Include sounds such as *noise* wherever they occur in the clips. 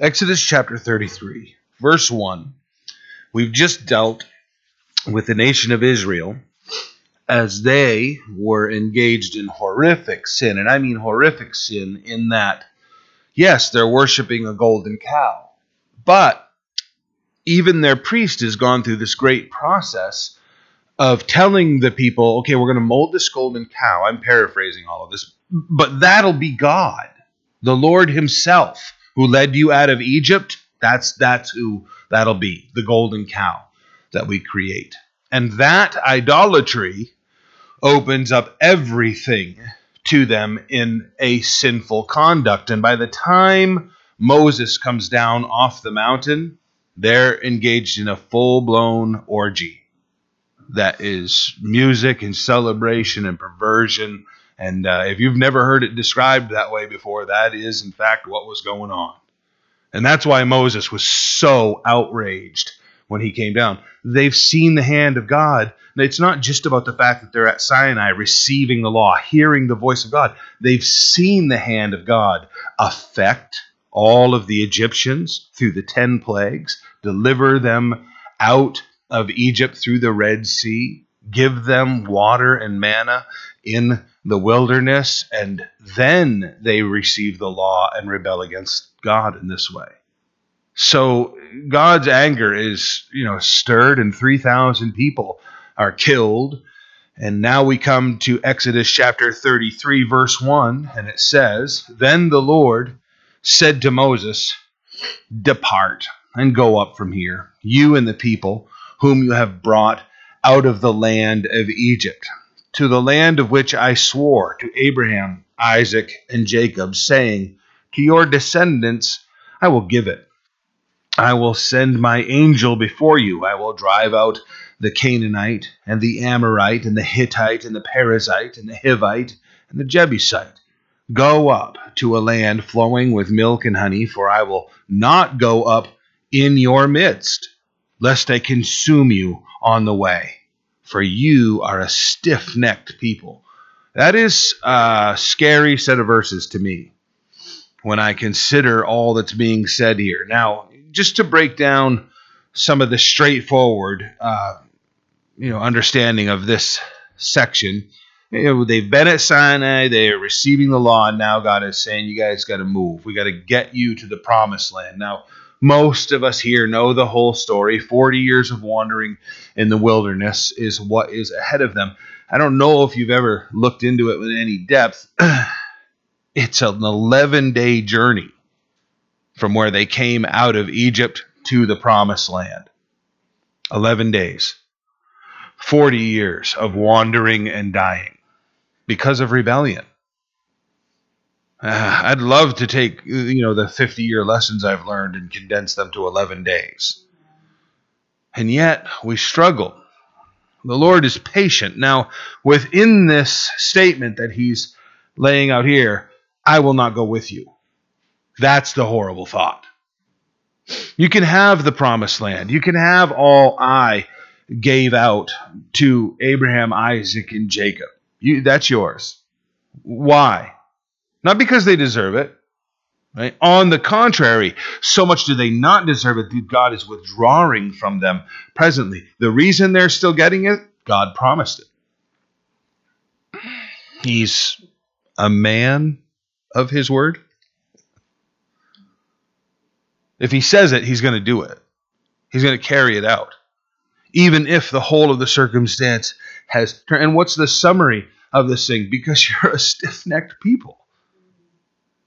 Exodus chapter 33, verse 1. We've just dealt with the nation of Israel as they were engaged in horrific sin. And I mean horrific sin in that, yes, they're worshiping a golden cow, but even their priest has gone through this great process of telling the people, okay, we're going to mold this golden cow. I'm paraphrasing all of this, but that'll be God, the Lord Himself, who led you out of Egypt. That's that's who that'll be, the golden cow that we create. And that idolatry opens up everything to them in a sinful conduct. And by the time Moses comes down off the mountain, they're engaged in a full blown orgy that is music and celebration and perversion. And uh, if you've never heard it described that way before, that is, in fact, what was going on. And that's why Moses was so outraged when he came down. They've seen the hand of God. And it's not just about the fact that they're at Sinai receiving the law, hearing the voice of God. They've seen the hand of God affect all of the Egyptians through the 10 plagues, deliver them out of Egypt through the Red Sea, give them water and manna in the wilderness, and then they receive the law and rebel against God in this way. So God's anger is, you know, stirred, and 3,000 people are killed. And now we come to Exodus chapter 33, verse 1, and it says, Then the Lord said to Moses, Depart and go up from here, you and the people whom you have brought out of the land of Egypt, to the land of which I swore to Abraham, Isaac, and Jacob, saying, To your descendants I will give it. I will send my angel before you. I will drive out the Canaanite, and the Amorite, and the Hittite, and the Perizzite, and the Hivite, and the Jebusite. Go up to a land flowing with milk and honey, for I will not go up in your midst lest I consume you on the way, for you are a stiff necked people. That is a scary set of verses to me when I consider all that's being said here. Now, just to break down some of the straightforward, uh, you know, understanding of this section. You know, they've been at Sinai, they are receiving the law, and now God is saying, You guys got to move. We got to get you to the promised land. Now, most of us here know the whole story. 40 years of wandering in the wilderness is what is ahead of them. I don't know if you've ever looked into it with any depth. *clears throat* it's an 11 day journey from where they came out of Egypt to the promised land. 11 days. 40 years of wandering and dying because of rebellion. Uh, *sighs* I'd love to take you know the 50 year lessons I've learned and condense them to 11 days. And yet we struggle. The Lord is patient. Now, within this statement that he's laying out here, I will not go with you. That's the horrible thought. You can have the promised land. You can have all I gave out to Abraham, Isaac, and Jacob. You, that's yours. Why? Not because they deserve it. Right? On the contrary, so much do they not deserve it that God is withdrawing from them presently. The reason they're still getting it, God promised it. He's a man of his word. If he says it, he's going to do it. He's going to carry it out. Even if the whole of the circumstance has turned. And what's the summary of this thing? Because *laughs* you're a stiff necked people.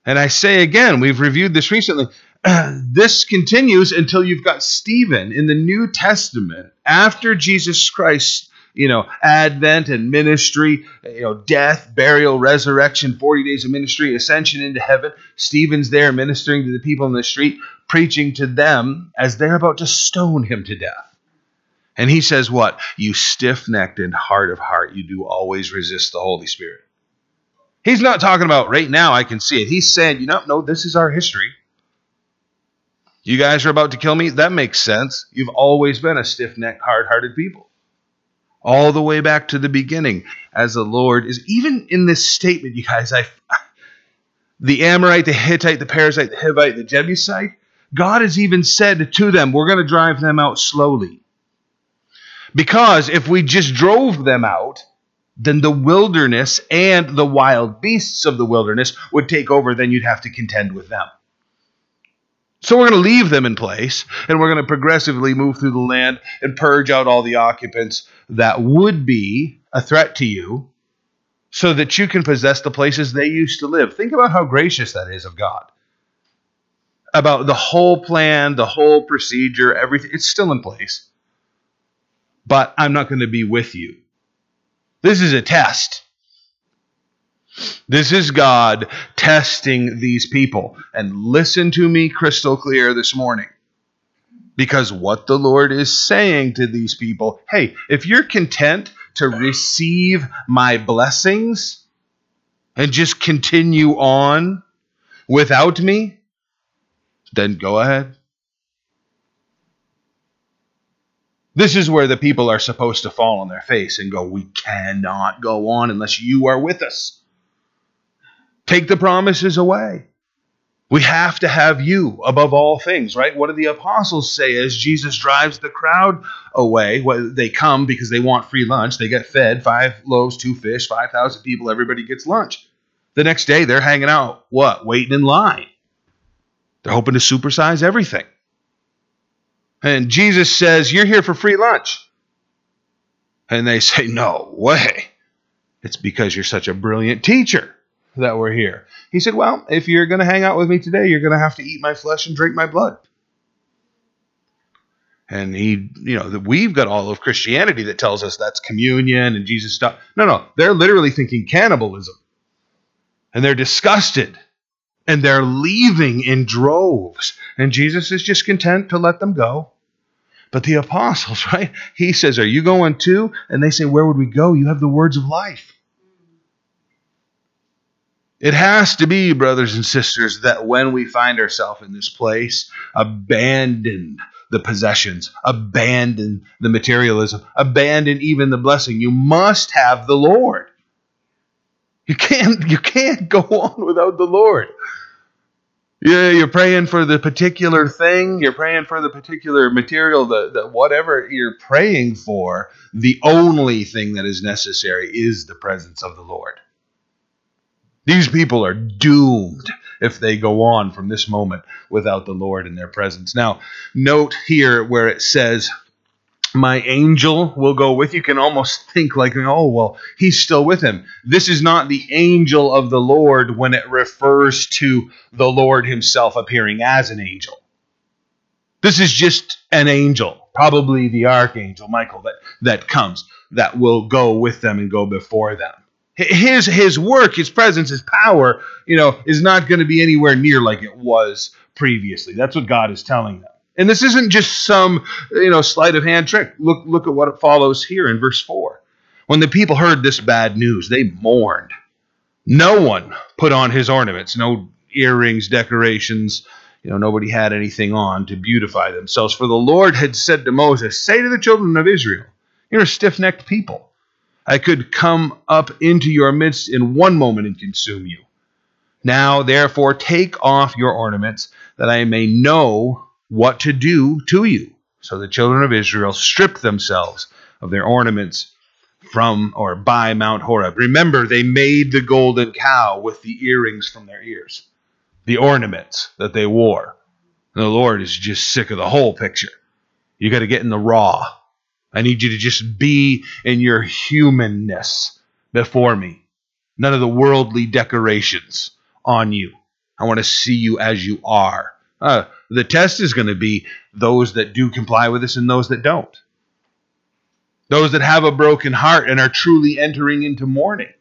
And I say again, we've reviewed this recently. *clears throat* this continues until you've got Stephen in the New Testament after Jesus Christ, you know, advent and ministry, you know, death, burial, resurrection, 40 days of ministry, ascension into heaven. Stephen's there ministering to the people in the street, preaching to them as they're about to stone him to death. And he says, What? You stiff necked and hard of heart, you do always resist the Holy Spirit. He's not talking about right now, I can see it. He's saying, you know, no, this is our history. You guys are about to kill me? That makes sense. You've always been a stiff necked, hard hearted people. All the way back to the beginning, as the Lord is, even in this statement, you guys, I, the Amorite, the Hittite, the Perizzite, the Hivite, the Jebusite, God has even said to them, we're going to drive them out slowly. Because if we just drove them out, then the wilderness and the wild beasts of the wilderness would take over, then you'd have to contend with them. So we're going to leave them in place, and we're going to progressively move through the land and purge out all the occupants that would be a threat to you so that you can possess the places they used to live. Think about how gracious that is of God. About the whole plan, the whole procedure, everything. It's still in place. But I'm not going to be with you. This is a test. This is God testing these people. And listen to me crystal clear this morning. Because what the Lord is saying to these people hey, if you're content to receive my blessings and just continue on without me, then go ahead. This is where the people are supposed to fall on their face and go, We cannot go on unless you are with us. Take the promises away. We have to have you above all things, right? What do the apostles say as Jesus drives the crowd away? Well, they come because they want free lunch. They get fed five loaves, two fish, 5,000 people. Everybody gets lunch. The next day, they're hanging out, what? Waiting in line. They're hoping to supersize everything. And Jesus says, You're here for free lunch. And they say, No way. It's because you're such a brilliant teacher that we're here. He said, Well, if you're going to hang out with me today, you're going to have to eat my flesh and drink my blood. And he, you know, we've got all of Christianity that tells us that's communion and Jesus stuff. No, no, they're literally thinking cannibalism. And they're disgusted. And they're leaving in droves. And Jesus is just content to let them go. But the apostles, *laughs* right? He says, Are you going too? And they say, Where would we go? You have the words of life. It has to be, brothers and sisters, that when we find ourselves in this place, abandon the possessions, abandon the materialism, abandon even the blessing. You must have the Lord. You can't, you can't go *laughs* on without the Lord. Yeah, you're praying for the particular thing, you're praying for the particular material, the, the whatever you're praying for, the only thing that is necessary is the presence of the Lord. These people are doomed if they go on from this moment without the Lord in their presence. Now, note here where it says, My angel will go with you. can almost think like, oh, well, he's still with him. This is not the angel of the Lord when it refers to the Lord himself appearing as an angel. This is just an angel, probably the archangel Michael that, that comes, that will go with them and go before them his his work, his presence, his power, you know, is not going to be anywhere near like it was previously. That's what God is telling them. And this isn't just some, you know, sleight of hand trick. Look look at what it follows here in verse 4. When the people heard this bad news, they mourned. No one put on his ornaments, no earrings, decorations, you know, nobody had anything on to beautify themselves. For the Lord had said to Moses, Say to the children of Israel, You're a stiff necked people. I could come up into your midst in one moment and consume you. Now, therefore, take off your ornaments, that I may know what to do to you. So the children of Israel stripped themselves of their ornaments from or by Mount Horeb. Remember, they made the golden cow with the earrings from their ears, the ornaments that they wore. And the Lord is just sick of the whole picture. You got to get in the raw. I need you to just be in your humanness before me. None of the worldly decorations on you. I want to see you as you are. Uh, the test is going to be those that do comply with this and those that don't. Those that have a broken heart and are truly entering into mourning.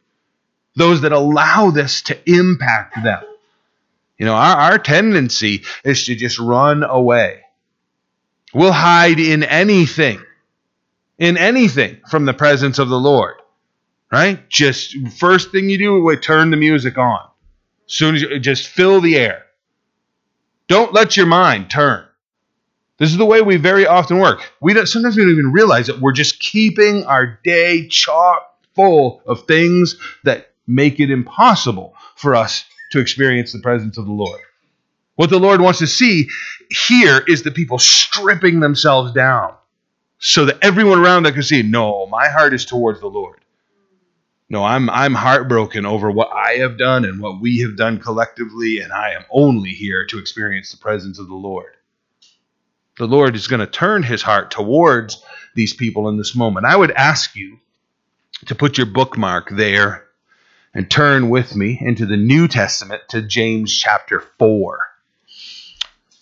Those that allow this to impact them. You know, our, our tendency is to just run away. We'll hide in anything in anything from the presence of the Lord. Right? Just first thing you do, we turn the music on. Soon as you just fill the air. Don't let your mind turn. This is the way we very often work. We don't sometimes we don't even realize it. We're just keeping our day chock full of things that make it impossible for us to experience the presence of the Lord. What the Lord wants to see here is the people stripping themselves down so that everyone around them can see, no, my heart is towards the Lord. No, I'm I'm heartbroken over what I have done and what we have done collectively, and I am only here to experience the presence of the Lord. The Lord is going to turn his heart towards these people in this moment. I would ask you to put your bookmark there and turn with me into the New Testament to James chapter 4.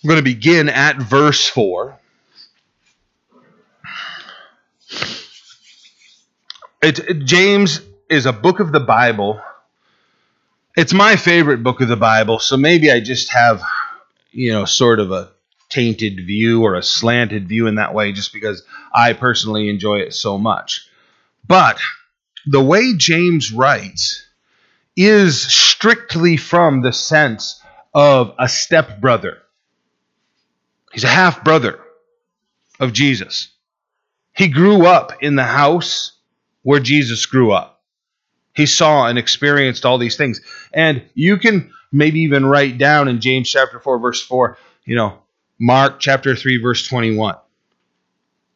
I'm going to begin at verse 4. It, it, James is a book of the Bible. It's my favorite book of the Bible, so maybe I just have, you know, sort of a tainted view or a slanted view in that way just because I personally enjoy it so much. But the way James writes is strictly from the sense of a stepbrother. He's a half brother of Jesus. He grew up in the house where Jesus grew up. He saw and experienced all these things. And you can maybe even write down in James chapter 4, verse 4, you know, Mark chapter 3, verse 21.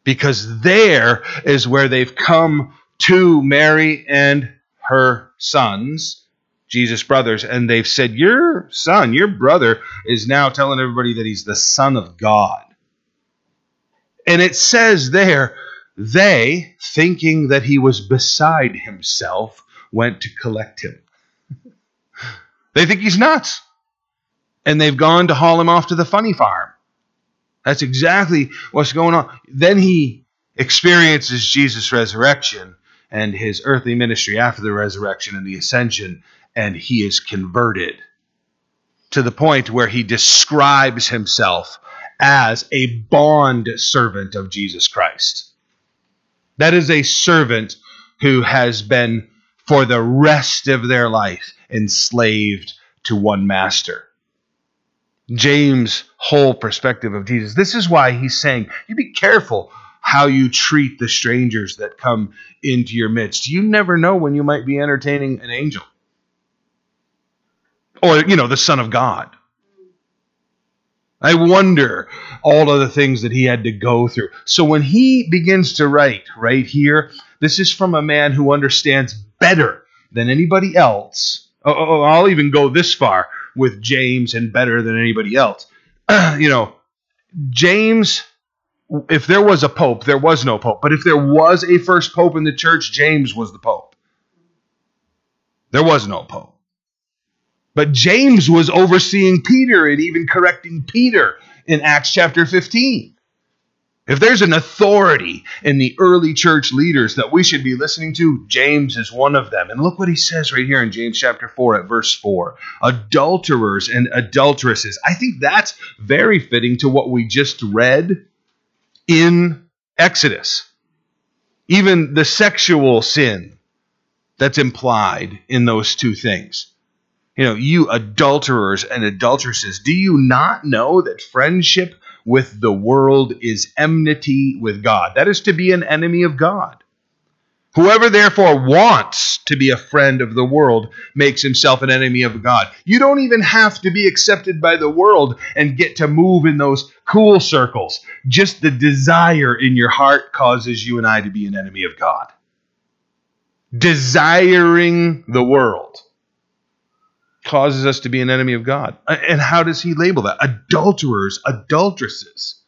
Because there is where they've come to Mary and her sons, Jesus' brothers, and they've said, Your son, your brother, is now telling everybody that he's the Son of God. And it says there, they, thinking that he was beside himself, went to collect him. they think he's nuts. And they've gone to haul him off to the funny farm. That's exactly what's going on. Then he experiences Jesus' resurrection and his earthly ministry after the resurrection and the ascension, and he is converted to the point where he describes himself as a bond servant of Jesus Christ. That is a servant who has been, for the rest of their life, enslaved to one master. James' whole perspective of Jesus. This is why he's saying, you be careful how you treat the strangers that come into your midst. You never know when you might be entertaining an angel or, you know, the Son of God. I wonder all of the things that he had to go through. So when he begins to write right here, this is from a man who understands better than anybody else. Oh, oh, oh I'll even go this far with James and better than anybody else. *clears throat* you know, James, if there was a pope, there was no pope. But if there was a first pope in the church, James was the pope. There was no pope. But James was overseeing Peter and even correcting Peter in Acts chapter 15. If there's an authority in the early church leaders that we should be listening to, James is one of them. And look what he says right here in James chapter 4 at verse 4 adulterers and adulteresses. I think that's very fitting to what we just read in Exodus. Even the sexual sin that's implied in those two things you know, you adulterers and adulteresses, do you not know that friendship with the world is enmity with God? That is to be an enemy of God. Whoever therefore wants to be a friend of the world makes himself an enemy of God. You don't even have to be accepted by the world and get to move in those cool circles. Just the desire in your heart causes you and I to be an enemy of God. Desiring the world causes us to be an enemy of God. And how does he label that? Adulterers, adulteresses.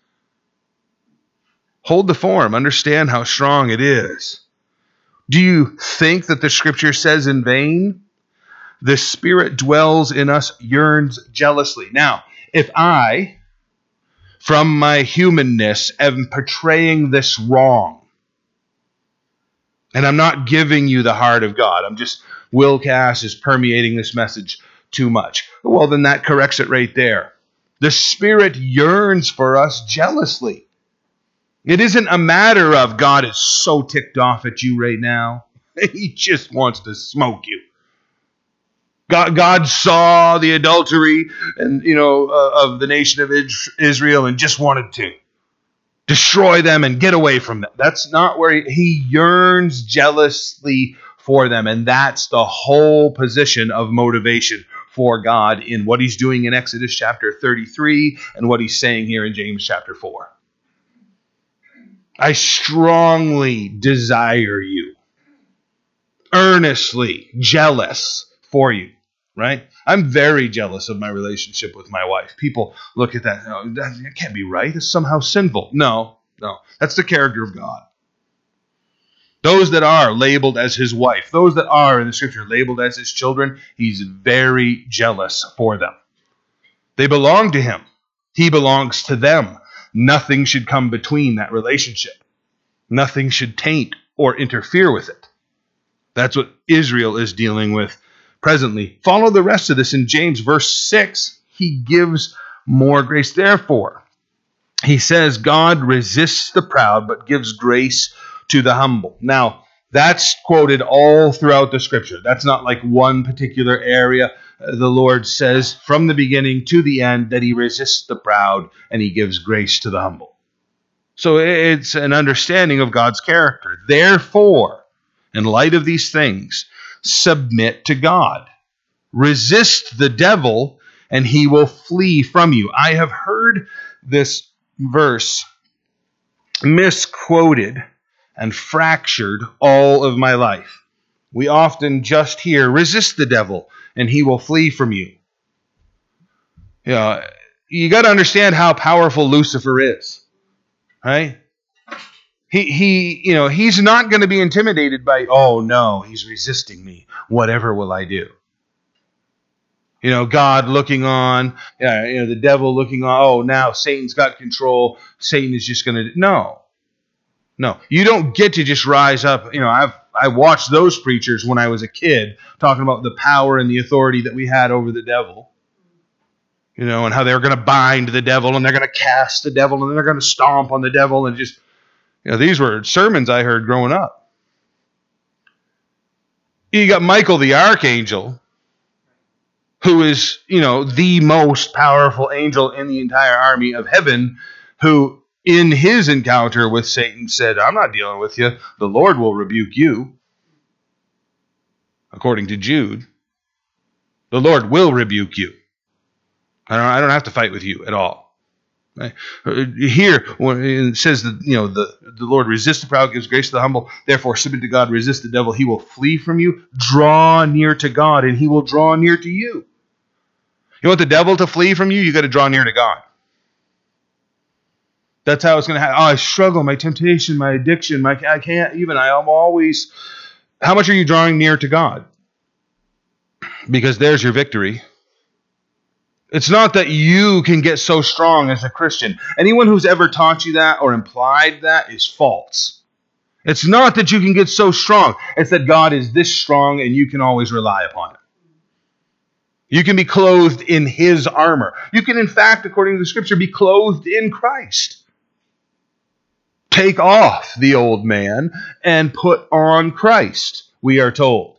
Hold the form, understand how strong it is. Do you think that the scripture says in vain? The spirit dwells in us, yearns jealously. Now, if I, from my humanness, am portraying this wrong, and I'm not giving you the heart of God, I'm just, Will Cass is permeating this message too much. Well, then that corrects it right there. The Spirit yearns for us jealously. It isn't a matter of God is so ticked off at you right now. *laughs* He just wants to smoke you. God, God saw the adultery and you know uh, of the nation of Israel and just wanted to destroy them and get away from them. That's not where he, he yearns jealously for them, and that's the whole position of motivation for God in what he's doing in Exodus chapter 33 and what he's saying here in James chapter 4. I strongly desire you, earnestly jealous for you, right? I'm very jealous of my relationship with my wife. People look at that, oh, that can't be right. It's somehow sinful. No, no. That's the character of God. Those that are labeled as his wife, those that are in the scripture labeled as his children, he's very jealous for them. They belong to him, he belongs to them. Nothing should come between that relationship, nothing should taint or interfere with it. That's what Israel is dealing with presently. Follow the rest of this in James, verse 6. He gives more grace. Therefore, he says, God resists the proud, but gives grace to the humble. Now, that's quoted all throughout the scripture. That's not like one particular area. Uh, the Lord says from the beginning to the end that he resists the proud and he gives grace to the humble. So it's an understanding of God's character. Therefore, in light of these things, submit to God. Resist the devil and he will flee from you. I have heard this verse misquoted and fractured all of my life. We often just hear, resist the devil, and he will flee from you. Know, you got to understand how powerful Lucifer is, right? He, he, you know, he's not going to be intimidated by, oh no, he's resisting me. Whatever will I do? You know, God looking on, you know, the devil looking on, oh, now Satan's got control. Satan is just going to, no. No, you don't get to just rise up. You know, I've I watched those preachers when I was a kid talking about the power and the authority that we had over the devil. You know, and how they're going to bind the devil and they're going to cast the devil and they're going to stomp on the devil and just you know, these were sermons I heard growing up. You got Michael the archangel who is, you know, the most powerful angel in the entire army of heaven who in his encounter with Satan said, I'm not dealing with you. The Lord will rebuke you. According to Jude, the Lord will rebuke you. I don't, I don't have to fight with you at all. Right? Uh, here, when it says that you know the, the Lord resists the proud, gives grace to the humble. Therefore, submit to God, resist the devil, he will flee from you. Draw near to God, and he will draw near to you. You want the devil to flee from you? You got to draw near to God. That's how it's going to happen. Oh, I struggle, my temptation, my addiction, my I can't even. I am always. How much are you drawing near to God? Because there's your victory. It's not that you can get so strong as a Christian. Anyone who's ever taught you that or implied that is false. It's not that you can get so strong. It's that God is this strong and you can always rely upon it. You can be clothed in his armor. You can, in fact, according to the scripture, be clothed in Christ take off the old man and put on Christ, we are told.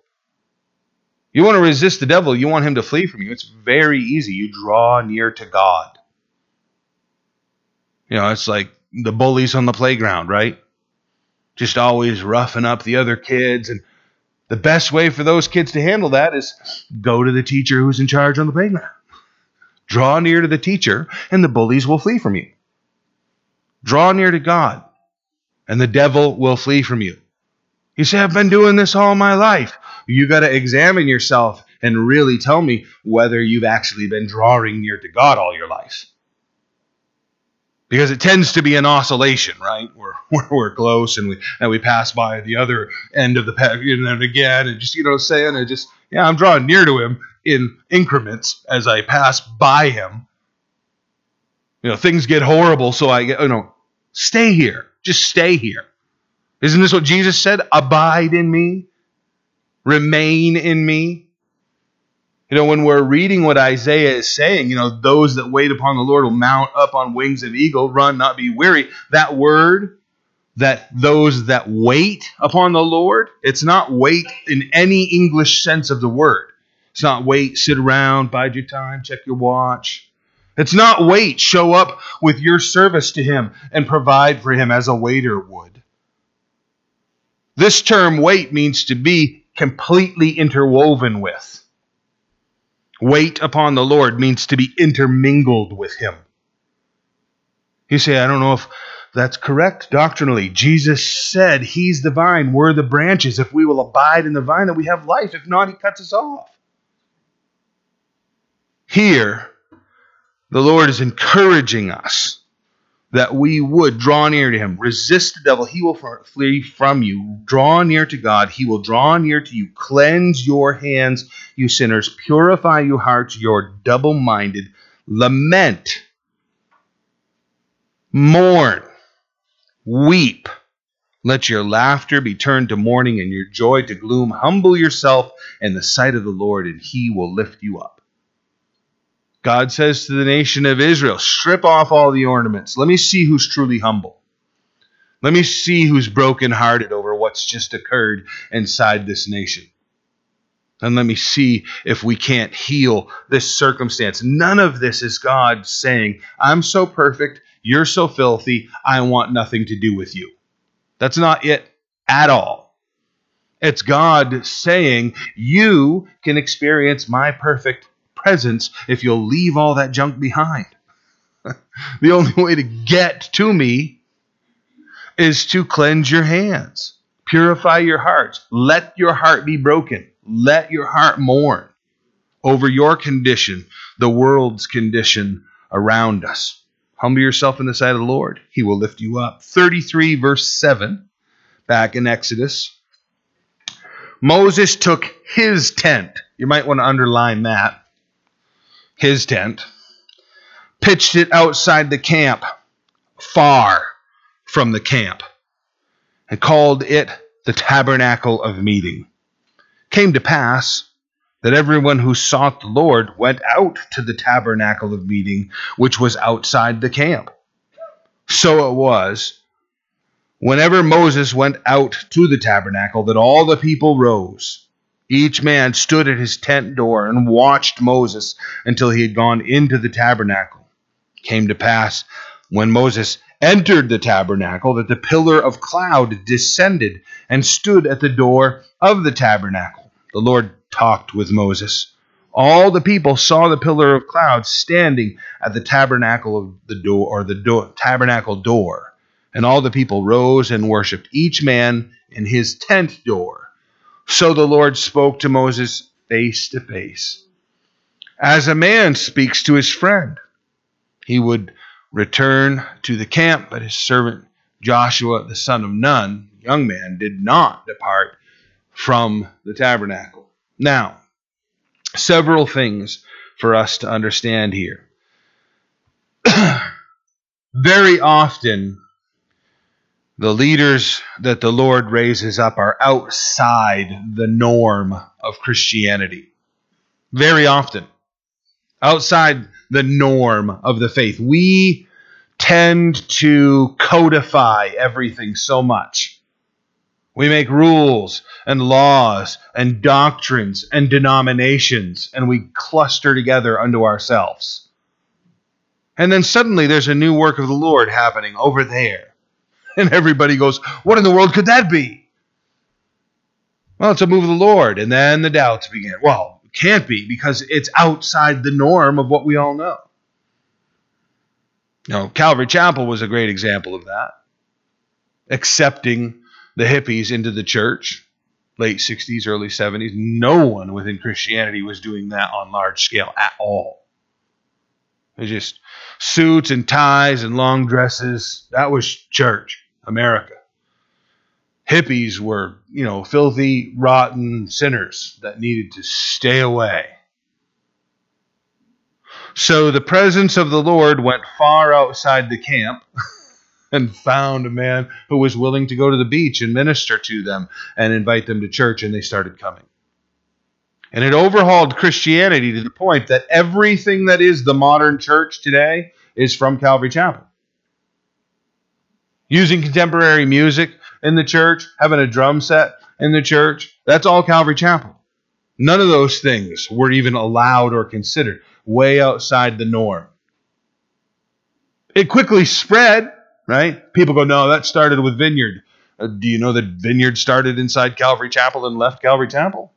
You want to resist the devil, you want him to flee from you. It's very easy. You draw near to God. You know, it's like the bullies on the playground, right? Just always roughing up the other kids. And the best way for those kids to handle that is go to the teacher who's in charge on the playground. Draw near to the teacher, and the bullies will flee from you. Draw near to God and the devil will flee from you. You say, I've been doing this all my life. You got to examine yourself and really tell me whether you've actually been drawing near to God all your life. Because it tends to be an oscillation, right? We're, *laughs* we're, we're close and we, and we pass by the other end of the path and then again and just, you know, saying, I just, yeah, I'm drawing near to him in increments as I pass by him. You know, things get horrible, so I get, you know, stay here. Just stay here. Isn't this what Jesus said? Abide in me, remain in me. You know, when we're reading what Isaiah is saying, you know, those that wait upon the Lord will mount up on wings of eagle, run, not be weary. That word, that those that wait upon the Lord, it's not wait in any English sense of the word. It's not wait, sit around, bide your time, check your watch. It's not wait, show up with your service to Him and provide for Him as a waiter would. This term wait means to be completely interwoven with. Wait upon the Lord means to be intermingled with Him. You say, I don't know if that's correct doctrinally. Jesus said He's the vine, we're the branches. If we will abide in the vine, then we have life. If not, He cuts us off. Here, the Lord is encouraging us that we would draw near to him. Resist the devil, he will flee from you. Draw near to God, he will draw near to you. Cleanse your hands, you sinners. Purify your hearts, your double minded. Lament, mourn, weep. Let your laughter be turned to mourning and your joy to gloom. Humble yourself in the sight of the Lord, and he will lift you up. God says to the nation of Israel, strip off all the ornaments. Let me see who's truly humble. Let me see who's brokenhearted over what's just occurred inside this nation. And let me see if we can't heal this circumstance. None of this is God saying, I'm so perfect, you're so filthy, I want nothing to do with you. That's not it at all. It's God saying, You can experience my perfect presence if you'll leave all that junk behind. *laughs* the only way to get to me is to cleanse your hands, purify your hearts, let your heart be broken, let your heart mourn over your condition, the world's condition around us. Humble yourself in the sight of the Lord, He will lift you up. 33, verse 7, back in Exodus. Moses took his tent. You might want to underline that his tent, pitched it outside the camp, far from the camp, and called it the tabernacle of meeting. Came to pass that everyone who sought the Lord went out to the tabernacle of meeting, which was outside the camp. So it was, whenever Moses went out to the tabernacle, that all the people rose each man stood at his tent door and watched Moses until he had gone into the tabernacle. It came to pass, when Moses entered the tabernacle, that the pillar of cloud descended and stood at the door of the tabernacle. The Lord talked with Moses. All the people saw the pillar of cloud standing at the tabernacle of the door or the tabernacle door. And all the people rose and worshipped, each man in his tent door. So the Lord spoke to Moses face to face. As a man speaks to his friend, he would return to the camp, but his servant Joshua, the son of Nun, young man, did not depart from the tabernacle. Now, several things for us to understand here. *clears throat* Very often, the leaders that the Lord raises up are outside the norm of Christianity. Very often. Outside the norm of the faith. We tend to codify everything so much. We make rules and laws and doctrines and denominations and we cluster together unto ourselves. And then suddenly there's a new work of the Lord happening over there *laughs* and everybody goes, What in the world could that be? Well, it's a move of the Lord. And then the doubts begin. Well, it can't be because it's outside the norm of what we all know. Know, Calvary Chapel was a great example of that. Accepting the hippies into the church, late 60s, early 70s. No one within Christianity was doing that on large scale at all. It just suits and ties and long dresses. That was church, America. Hippies were, you know, filthy, rotten sinners that needed to stay away. So the presence of the Lord went far outside the camp *laughs* and found a man who was willing to go to the beach and minister to them and invite them to church, and they started coming. And it overhauled Christianity to the point that everything that is the modern church today is from Calvary Chapel. Using contemporary music in the church, having a drum set in the church, that's all Calvary Chapel. None of those things were even allowed or considered, way outside the norm. It quickly spread, right? People go, no, that started with Vineyard. Uh, do you know that Vineyard started inside Calvary Chapel and left Calvary Chapel?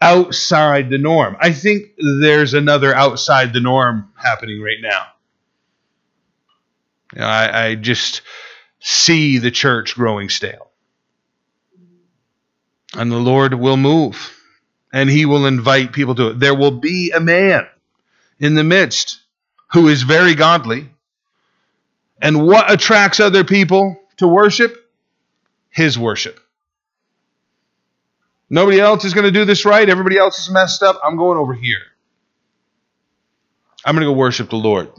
Outside the norm. I think there's another outside the norm happening right now. You know, I, I just see the church growing stale. And the Lord will move and he will invite people to it. There will be a man in the midst who is very godly. And what attracts other people to worship? His worship. Nobody else is going to do this right. Everybody else is messed up. I'm going over here. I'm going to go worship the Lord.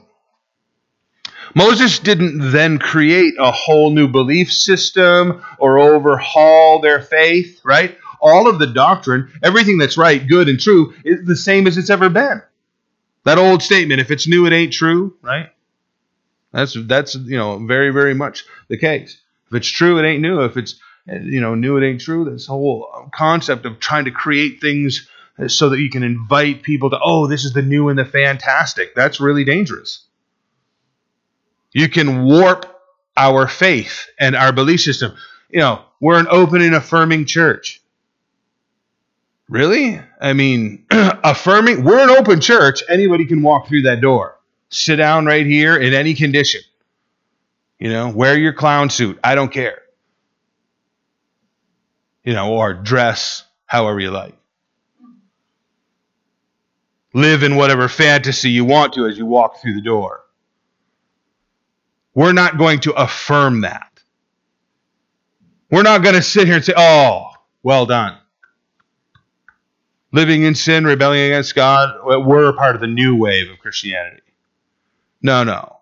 Moses didn't then create a whole new belief system or overhaul their faith, right? All of the doctrine, everything that's right, good, and true, is the same as it's ever been. That old statement, if it's new, it ain't true, right? That's that's you know very very much the case. If it's true, it ain't new. If it's you know, new it ain't true. This whole um, concept of trying to create things so that you can invite people to, oh, this is the new and the fantastic. That's really dangerous. You can warp our faith and our belief system. You know, we're an open and affirming church. Really? I mean, *clears throat* affirming, we're an open church. Anybody can walk through that door. Sit down right here in any condition. You know, wear your clown suit. I don't care you know, or dress however you like. Live in whatever fantasy you want to as you walk through the door. We're not going to affirm that. We're not going to sit here and say, oh, well done. Living in sin, rebelling against God, we're a part of the new wave of Christianity. No, no.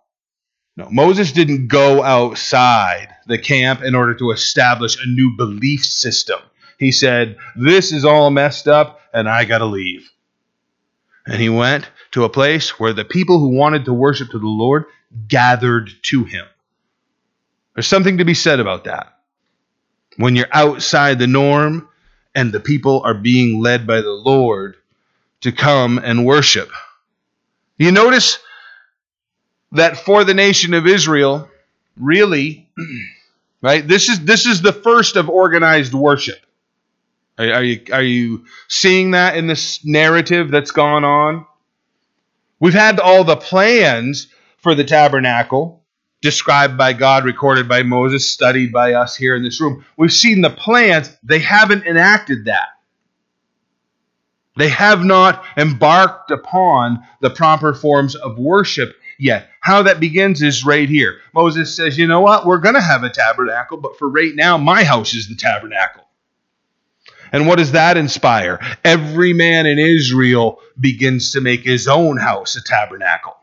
No, Moses didn't go outside the camp in order to establish a new belief system. He said, This is all messed up and I got to leave. And he went to a place where the people who wanted to worship to the Lord gathered to him. There's something to be said about that. When you're outside the norm and the people are being led by the Lord to come and worship. You notice that for the nation of Israel, really, *clears throat* right? This is this is the first of organized worship. Are, are, you are you seeing that in this narrative that's gone on? We've had all the plans for the tabernacle described by God, recorded by Moses, studied by us here in this room. We've seen the plans, they haven't enacted that. They have not embarked upon the proper forms of worship yet. How that begins is right here. Moses says, You know what? We're going to have a tabernacle, but for right now, my house is the tabernacle. And what does that inspire? Every man in Israel begins to make his own house a tabernacle.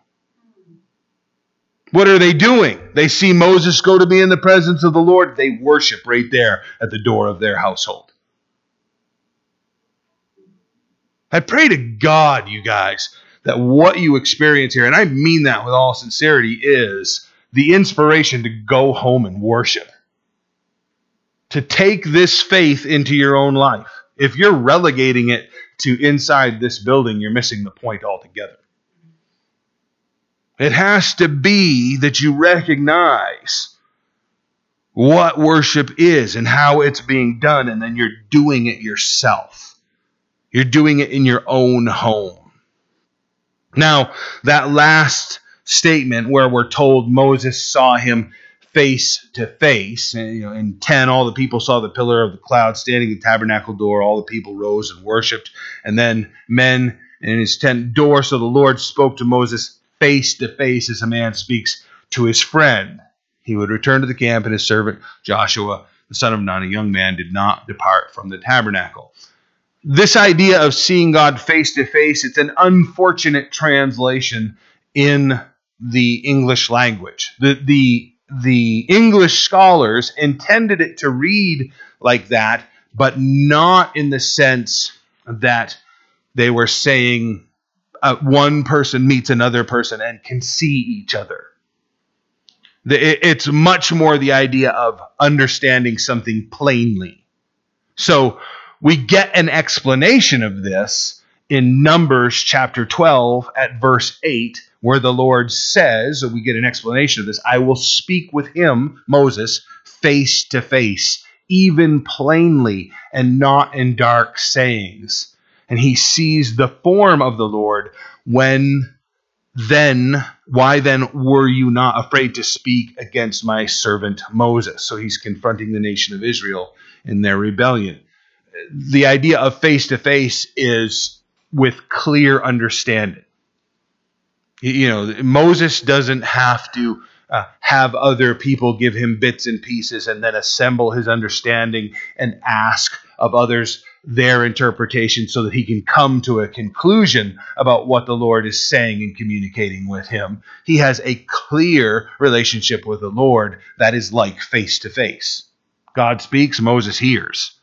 What are they doing? They see Moses go to be in the presence of the Lord. They worship right there at the door of their household. I pray to God, you guys, that what you experience here, and I mean that with all sincerity, is the inspiration to go home and worship. To take this faith into your own life. If you're relegating it to inside this building, you're missing the point altogether. It has to be that you recognize what worship is and how it's being done, and then you're doing it yourself. You're doing it in your own home. Now, that last statement where we're told Moses saw him face to face, and you know, in 10, all the people saw the pillar of the cloud standing at the tabernacle door. All the people rose and worshiped. And then men in his tent door. So the Lord spoke to Moses face to face as a man speaks to his friend. He would return to the camp, and his servant Joshua, the son of Nun, a young man, did not depart from the tabernacle this idea of seeing God face to face, it's an unfortunate translation in the English language. The, the, the English scholars intended it to read like that, but not in the sense that they were saying uh, one person meets another person and can see each other. It's much more the idea of understanding something plainly. So, we get an explanation of this in Numbers chapter 12 at verse 8, where the Lord says, we get an explanation of this I will speak with him, Moses, face to face, even plainly, and not in dark sayings. and he sees the form of the Lord when then why then were you not afraid to speak against my servant Moses? So he's confronting the nation of Israel in their rebellion. The idea of face to face is with clear understanding. You know, Moses doesn't have to uh, have other people give him bits and pieces and then assemble his understanding and ask of others their interpretation so that he can come to a conclusion about what the Lord is saying and communicating with him. He has a clear relationship with the Lord that is like face to face. God speaks, Moses hears.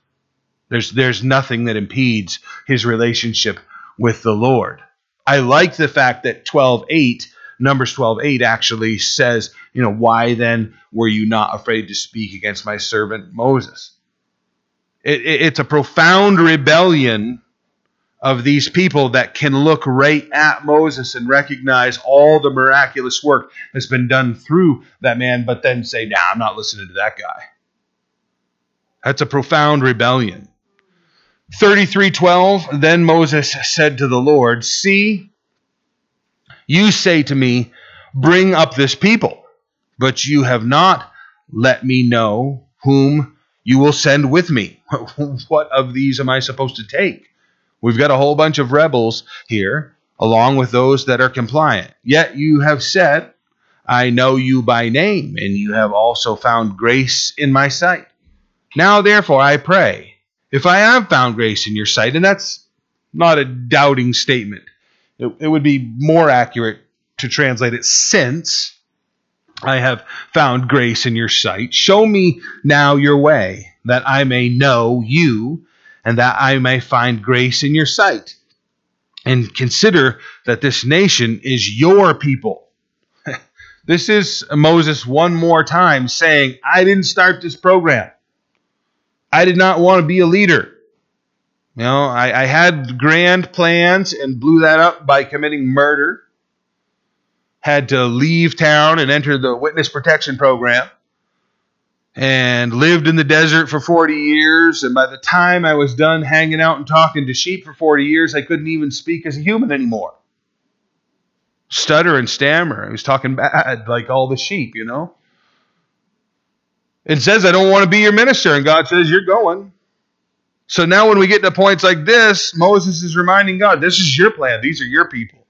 There's, there's nothing that impedes his relationship with the Lord. I like the fact that 12:8 Numbers 12:8 actually says, you know, why then were you not afraid to speak against my servant Moses? It, it, it's a profound rebellion of these people that can look right at Moses and recognize all the miraculous work that's been done through that man, but then say, nah, I'm not listening to that guy. That's a profound rebellion. 33:12 Then Moses said to the Lord, "See, you say to me, bring up this people, but you have not let me know whom you will send with me. *laughs* what of these am I supposed to take? We've got a whole bunch of rebels here, along with those that are compliant. Yet you have said, I know you by name, and you have also found grace in my sight. Now, therefore, I pray, if I have found grace in your sight, and that's not a doubting statement, it, it would be more accurate to translate it since I have found grace in your sight. Show me now your way, that I may know you, and that I may find grace in your sight. And consider that this nation is your people. *laughs* this is Moses one more time saying, I didn't start this program. I did not want to be a leader. You know, I, I had grand plans and blew that up by committing murder had to leave town and enter the witness protection program and lived in the desert for 40 years. And by the time I was done hanging out and talking to sheep for 40 years, I couldn't even speak as a human anymore. Stutter and stammer. I was talking bad like all the sheep, you know. It says, I don't want to be your minister. And God says, You're going. So now when we get to points like this, Moses is reminding God, This is your plan. These are your people.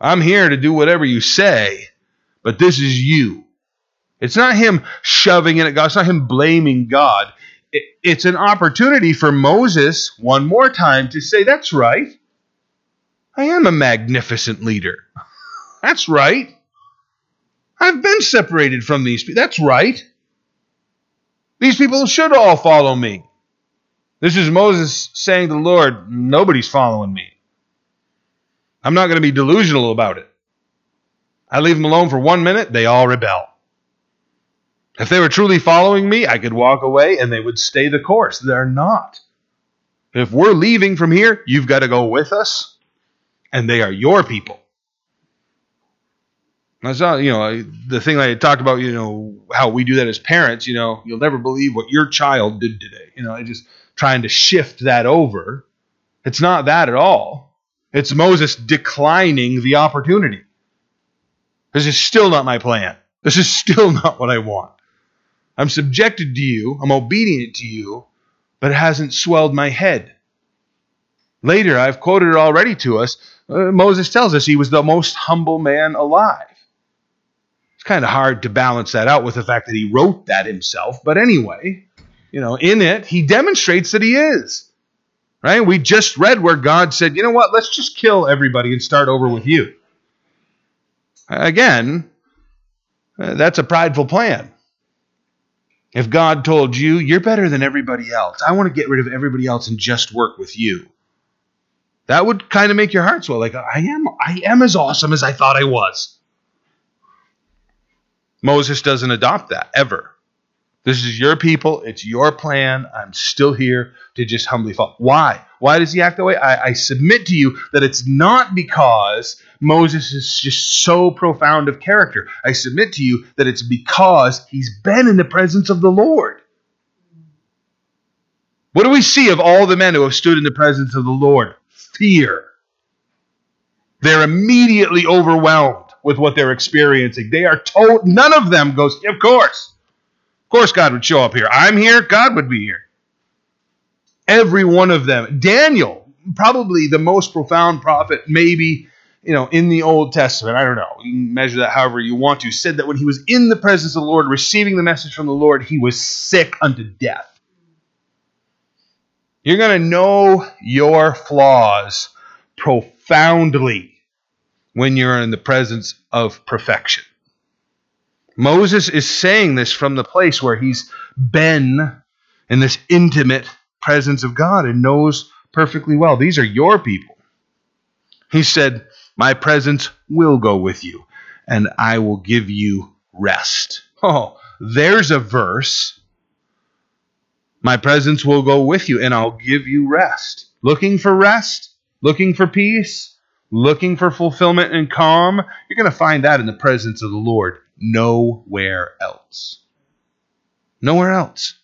I'm here to do whatever you say, but this is you. It's not him shoving it at God. It's not him blaming God. it's an opportunity for Moses one more time to say, That's right. I am a magnificent leader. *laughs* That's right. I've been separated from these people. That's right. These people should all follow me. This is Moses saying to the Lord, Nobody's following me. I'm not going to be delusional about it. I leave them alone for one minute, they all rebel. If they were truly following me, I could walk away and they would stay the course. They're not. If we're leaving from here, you've got to go with us, and they are your people. That's not, you know, the thing I talked about, you know, how we do that as parents, you know, you'll never believe what your child did today. You know, just trying to shift that over. It's not that at all. It's Moses declining the opportunity. This is still not my plan. This is *laughs* still not what I want. I'm subjected to you, I'm obedient to you, but it hasn't swelled my head. Later, I've quoted it already to us. Uh, Moses tells us he was the most humble man alive. Kind of hard to balance that out with the fact that he wrote that himself, but anyway, you know, in it, he demonstrates that he is. Right? We just read where God said, you know what, let's just kill everybody and start over with you. Again, uh, that's a prideful plan. If God told you, you're better than everybody else, I want to get rid of everybody else and just work with you. That would kind of make your heart swell. Like, I am, I am as awesome as I thought I was. Moses doesn't adopt that ever. This is your people. It's your plan. I'm still here to just humbly follow. Why? Why does he act that way? I, I, submit to you that it's not because Moses is just so profound of character. I submit to you that it's because he's been in the presence of the Lord. What do we see of all the men who have stood in the presence of the Lord? Fear. They're immediately overwhelmed with what they're experiencing. They are told, none of them goes, Of course. Of course, God would show up here. I'm here, God would be here. Every one of them. Daniel, probably the most profound prophet, maybe, you know, in the Old Testament. I don't know. You can measure that however you want to. Said that when he was in the presence of the Lord, receiving the message from the Lord, he was sick unto death. You're going to know your flaws profoundly when you're in the presence of perfection. Moses is saying this from the place where he's been in this intimate presence of God and knows perfectly well. These are your people. He said, My presence will go with you, and I will give you rest. Oh, there's a verse. My presence will go with you, and I'll give you rest. Looking for rest? Looking for peace? Looking for fulfillment and calm? You're going to find that in the presence of the Lord. Nowhere else. Nowhere else.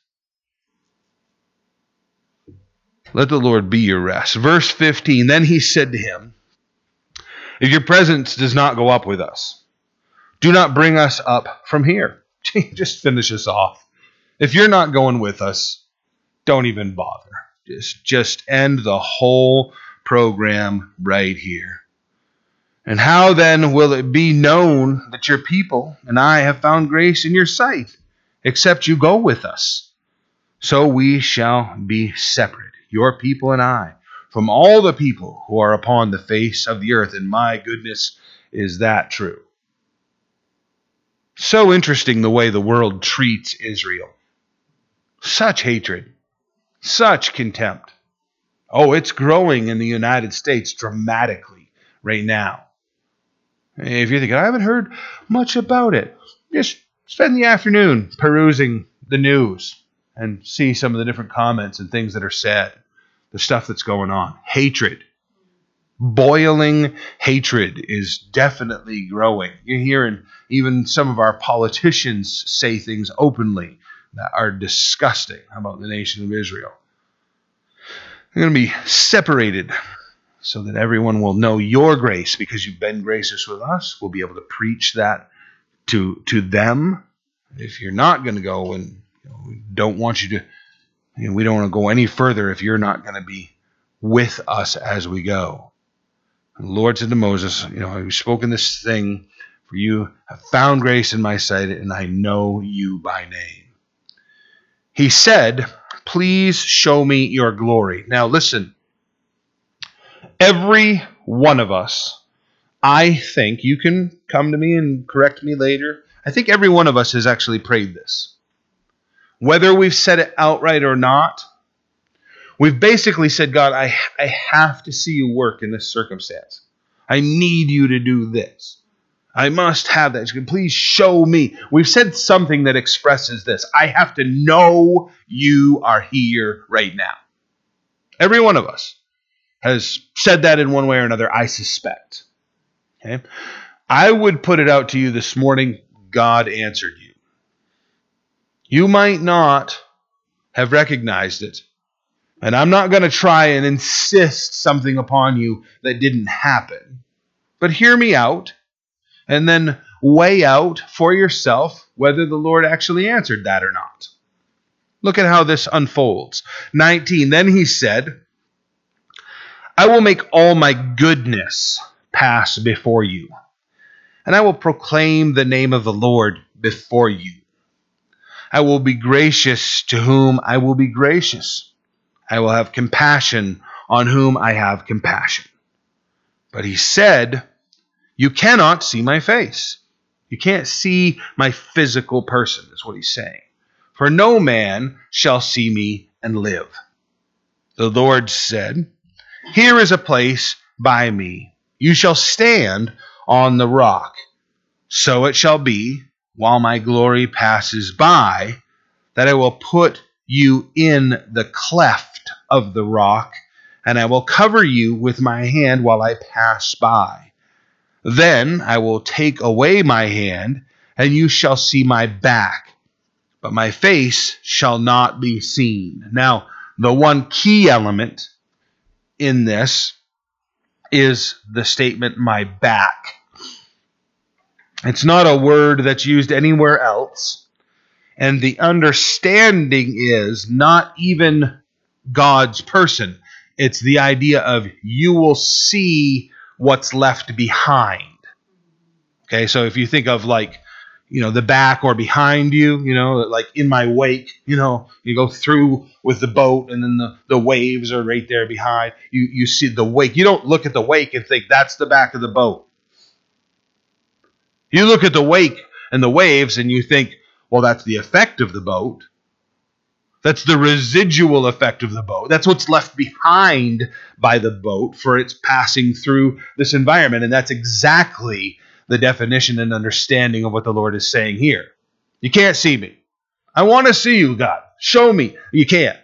Let the Lord be your rest. Verse 15 Then he said to him, If your presence does not go up with us, do not bring us up from here. *laughs* Just finish us off. If you're not going with us, don't even bother. Just, just end the whole program right here. And how then will it be known that your people and I have found grace in your sight, except you go with us? So we shall be separate your people and I, from all the people who are upon the face of the earth. And my goodness, is that true? So interesting the way the world treats Israel. Such hatred, such contempt. Oh, it's growing in the United States dramatically right now. If you're thinking, I haven't heard much about it, just spend the afternoon perusing the news and see some of the different comments and things that are said, the stuff that's going on. Hatred, boiling hatred is definitely growing. You're hearing even some of our politicians say things openly that are disgusting about the nation of Israel. They're going to be separated so that everyone will know your grace because you've been gracious with us. We'll be able to preach that to to them. If you're not going to go and you know, we don't want you to, you know, we don't want to go any further if you're not going to be with us as we go. And the Lord said to Moses, You know, I've spoken this thing, for you have found grace in my sight, and I know you by name. He said, Please show me your glory. Now, listen, every one of us, I think, you can come to me and correct me later. I think every one of us has actually prayed this. Whether we've said it outright or not, we've basically said, God, I, I have to see you work in this circumstance. I need you to do this. I must have that. Please show me. We've said something that expresses this. I have to know you are here right now. Every one of us has said that in one way or another, I suspect. Okay? I would put it out to you this morning God answered you. You might not have recognized it. And I'm not going to try and insist something upon you that didn't happen. But hear me out and then weigh out for yourself whether the Lord actually answered that or not. Look at how this unfolds. 19. Then he said, I will make all my goodness pass before you, and I will proclaim the name of the Lord before you. I will be gracious to whom I will be gracious. I will have compassion on whom I have compassion. But he said, You cannot see my face. You can't see my physical person, is what he's saying. For no man shall see me and live. The Lord said, Here is a place by me. You shall stand on the rock. So it shall be while my glory passes by, that I will put you in the cleft of the rock, and I will cover you with my hand while I pass by. Then I will take away my hand, and you shall see my back, but my face shall not be seen. Now, The one key element in this is the statement, my back. It's not a word that's used anywhere else. And the understanding is not even God's person. It's the idea of you will see what's left behind. Okay, so if you think of like, you know, the back or behind you, you know, like in my wake, you know, you go through with the boat and then the, the waves are right there behind. You you see the wake. You don't look at the wake and think that's the back of the boat. You look at the wake and the waves and you think, well, that's the effect of the boat. That's the residual effect of the boat. That's what's left behind by the boat for its passing through this environment. And that's exactly the definition and understanding of what the Lord is saying here. You can't see me. I want to see you, God. Show me. You can't.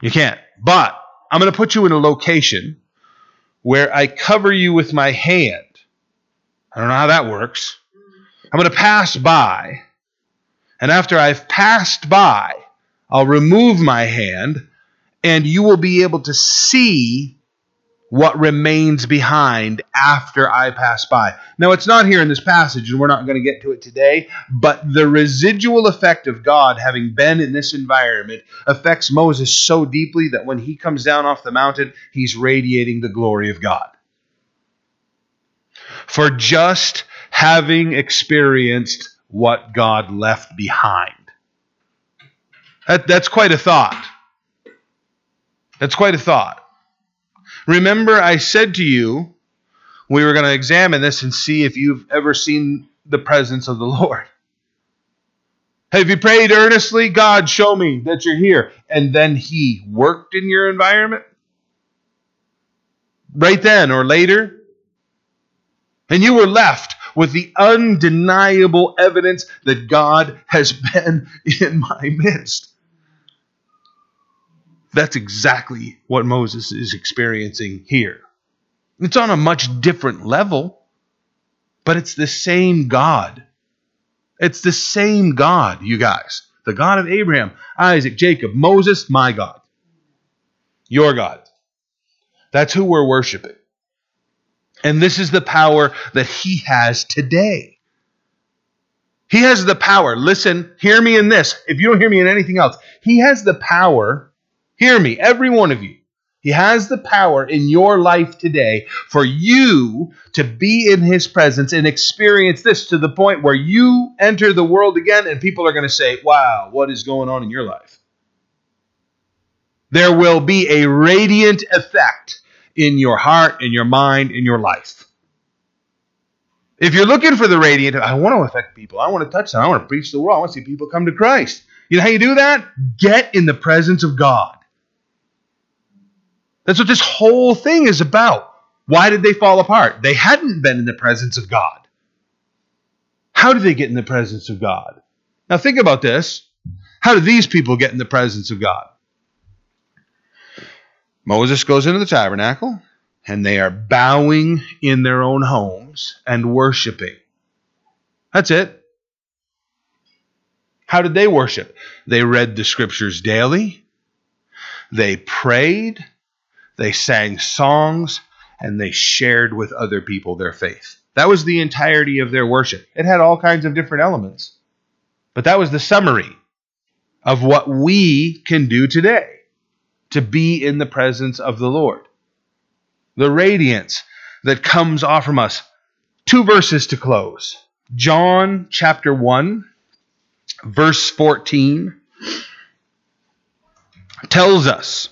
You can't. But I'm going to put you in a location where I cover you with my hand. I don't know how that works. I'm going to pass by. And after I've passed by, I'll remove my hand, and you will be able to see what remains behind after I pass by. Now, it's not here in this passage, and we're not going to get to it today, but the residual effect of God having been in this environment affects Moses so deeply that when he comes down off the mountain, he's radiating the glory of God. For just having experienced what God left behind. That, that's quite a thought. That's quite a thought. Remember, I said to you we were going to examine this and see if you've ever seen the presence of the Lord. Have you prayed earnestly? God, show me that you're here. And then He worked in your environment? Right then or later? And you were left with the undeniable evidence that God has *laughs* been in my midst. That's exactly what Moses is experiencing here. It's on a much different level, but it's the same God. It's the same God, you guys. The God of Abraham, Isaac, Jacob, Moses, my God. Your God. That's who we're worshiping. And this is the power that he has today. He has the power. Listen, hear me in this. If you don't hear me in anything else, he has the power Hear me, every one of you. He has the power in your life today for you to be in His presence and experience this to the point where you enter the world again and people are going to say, Wow, what is going on in your life? There will be a radiant effect in your heart, in your mind, in your life. If you're looking for the radiant, I want to affect people. I want to touch them. I want to preach the world. I want to see people come to Christ. You know how you do that? Get in the presence of God. That's what this whole thing is about. Why did they fall apart? They hadn't been in the presence of God. How did they get in the presence of God? Now think about this. How did these people get in the presence of God? Moses goes into the tabernacle and they are bowing in their own homes and worshiping. That's it. How did they worship? They read the scriptures daily. They prayed they sang songs, and they shared with other people their faith. That was the entirety of their worship. It had all kinds of different elements. But that was the summary of what we can do today to be in the presence of the Lord. The radiance that comes off from us. Two verses to close. John chapter 1, verse 14 tells us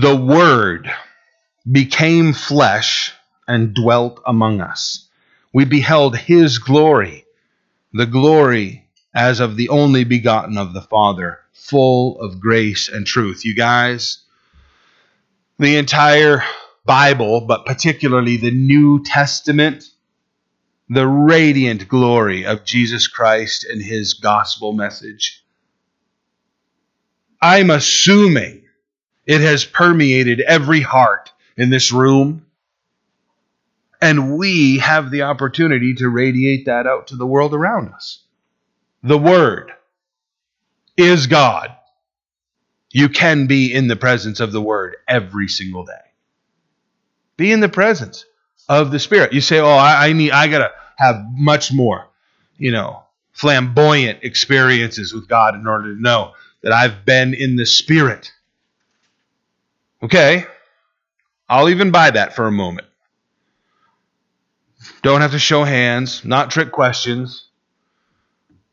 the Word became flesh and dwelt among us. We beheld his glory, the glory as of the only begotten of the Father, full of grace and truth. You guys, the entire Bible, but particularly the New Testament, the radiant glory of Jesus Christ and his gospel message. I'm assuming it has permeated every heart in this room. And we have the opportunity to radiate that out to the world around us. The Word is God. You can be in the presence of the Word every single day. Be in the presence of the Spirit. You say, "Oh, I, I need, I gotta have much more, you know, flamboyant experiences with God in order to know that I've been in the Spirit." Okay, I'll even buy that for a moment. Don't have to show hands, not trick questions.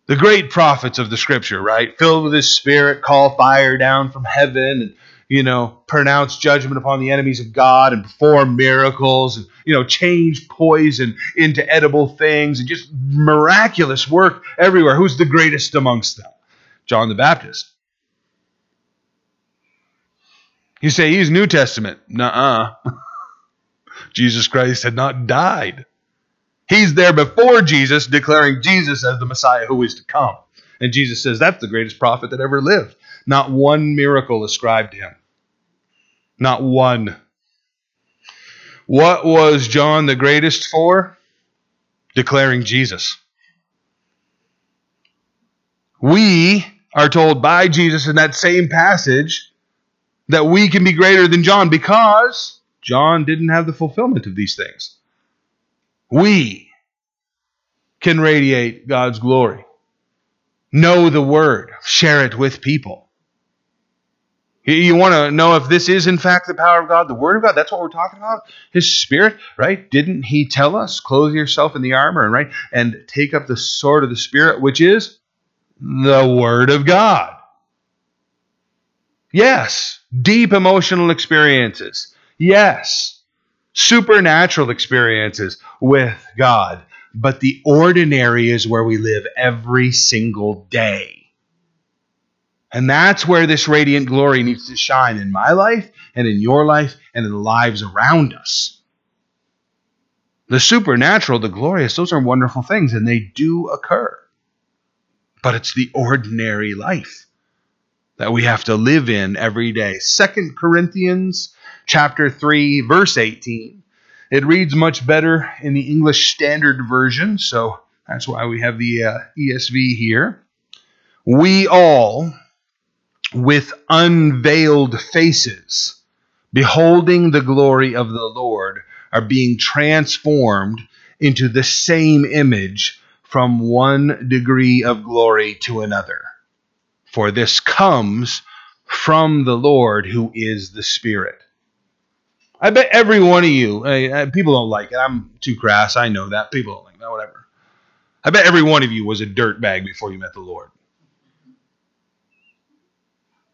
The great prophets of the scripture, right? Filled with his spirit, call fire down from heaven and, you know, pronounce judgment upon the enemies of God and perform miracles and, you know, change poison into edible things and just miraculous work everywhere. Who's the greatest amongst them? John the Baptist. You say he's New Testament. Nuh uh. *laughs* Jesus Christ had not died. He's there before Jesus, declaring Jesus as the Messiah who is to come. And Jesus says that's the greatest prophet that ever lived. Not one miracle ascribed to him. Not one. What was John the greatest for? Declaring Jesus. We are told by Jesus in that same passage that we can be greater than John because John didn't have the fulfillment of these things. We can radiate God's glory. Know the word, share it with people. You want to know if this is in fact the power of God, the Word of God. That's what we're talking about. His Spirit, right? Didn't He tell us, clothe yourself in the armor, and right, and take up the sword of the Spirit, which is the Word of God. Yes, deep emotional experiences. Yes, supernatural experiences with God. But the ordinary is where we live every single day. And that's where this radiant glory needs to shine in my life and in your life and in the lives around us. The supernatural, the glorious, those are wonderful things and they do occur. But it's the ordinary life that we have to live in every day. Second Corinthians chapter 3 verse 18. It reads much better in the English Standard Version, so that's why we have the uh, ESV here. We all with unveiled faces beholding the glory of the Lord are being transformed into the same image from one degree of glory to another for this comes from the Lord who is the Spirit. I bet every one of you, uh, people don't like it. I'm too crass. I know that. People don't like that. Whatever. I bet every one of you was a dirt bag before you met the Lord.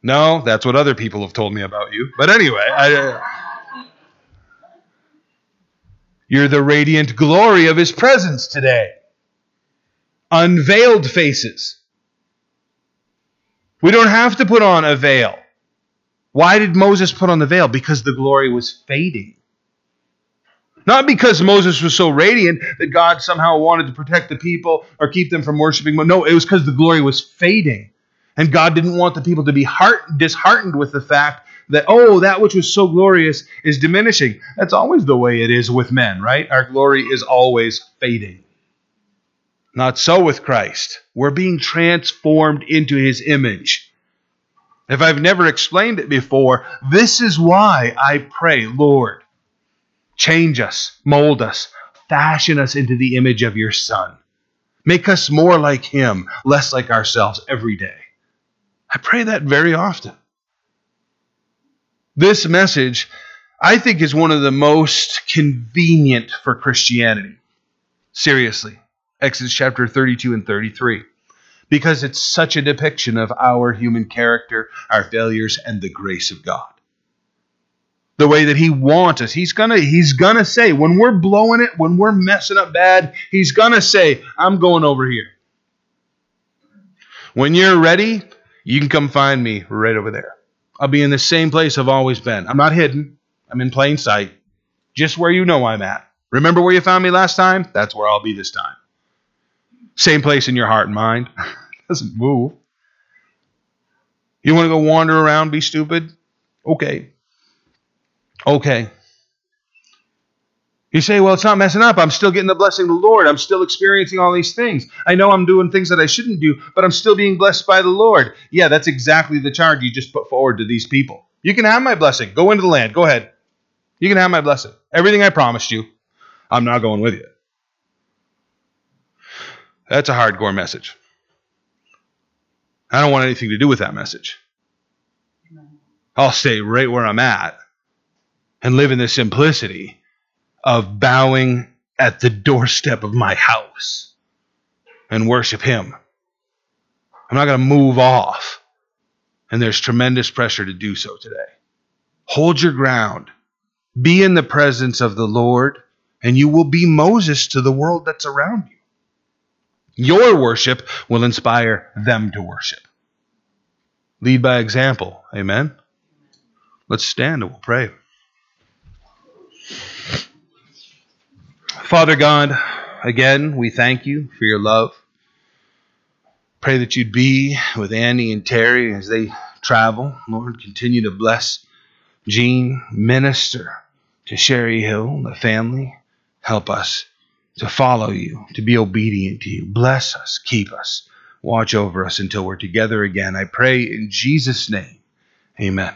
No, that's what other people have told me about you. But anyway, I, uh, you're the radiant glory of His presence today. Unveiled faces. We don't have to put on a veil. Why did Moses put on the veil? Because the glory was fading. Not because Moses was so radiant that God somehow wanted to protect the people or keep them from worshiping. No, it was because the glory was fading. And God didn't want the people to be heart- disheartened with the fact that, oh, that which was so glorious is diminishing. That's always the way it is with men, right? Our glory is always fading. Not so with Christ. We're being transformed into his image. If I've never explained it before, this is why I pray, Lord, change us, mold us, fashion us into the image of your Son. Make us more like him, less like ourselves every day. I pray that very often. This message, I think, is one of the most convenient for Christianity. Seriously. Exodus chapter 32 and 33. Because it's such a depiction of our human character, our failures, and the grace of God. The way that He wants us. He's gonna, He's gonna say, when we're blowing it, when we're messing up bad, He's gonna say, I'm going over here. When you're ready, you can come find me right over there. I'll be in the same place I've always been. I'm not hidden. I'm in plain sight. Just where you know I'm at. Remember where you found me last time? That's where I'll be this time. Same place in your heart and mind. *laughs* Doesn't move. You want to go wander around, be stupid? Okay. Okay. You say, well, it's not messing up. I'm still getting the blessing of the Lord. I'm still experiencing all these things. I know I'm doing things that I shouldn't do, but I'm still being blessed by the Lord. Yeah, that's exactly the charge you just put forward to these people. You can have my blessing. Go into the land. Go ahead. You can have my blessing. Everything I promised you, I'm not going with you. That's a hardcore message. I don't want anything to do with that message. I'll stay right where I'm at and live in the simplicity of bowing at the doorstep of my house and worship Him. I'm not going to move off. And there's tremendous pressure to do so today. Hold your ground. Be in the presence of the Lord, and you will be Moses to the world that's around you. Your worship will inspire them to worship. Lead by example. Amen. Let's stand and we'll pray. Father God, again, we thank you for your love. Pray that you'd be with Andy and Terry as they travel. Lord, continue to bless Jean, minister to Sherry Hill, and the family. Help us to follow you, to be obedient to you. Bless us, keep us, watch over us until we're together again. I pray in Jesus' name. Amen.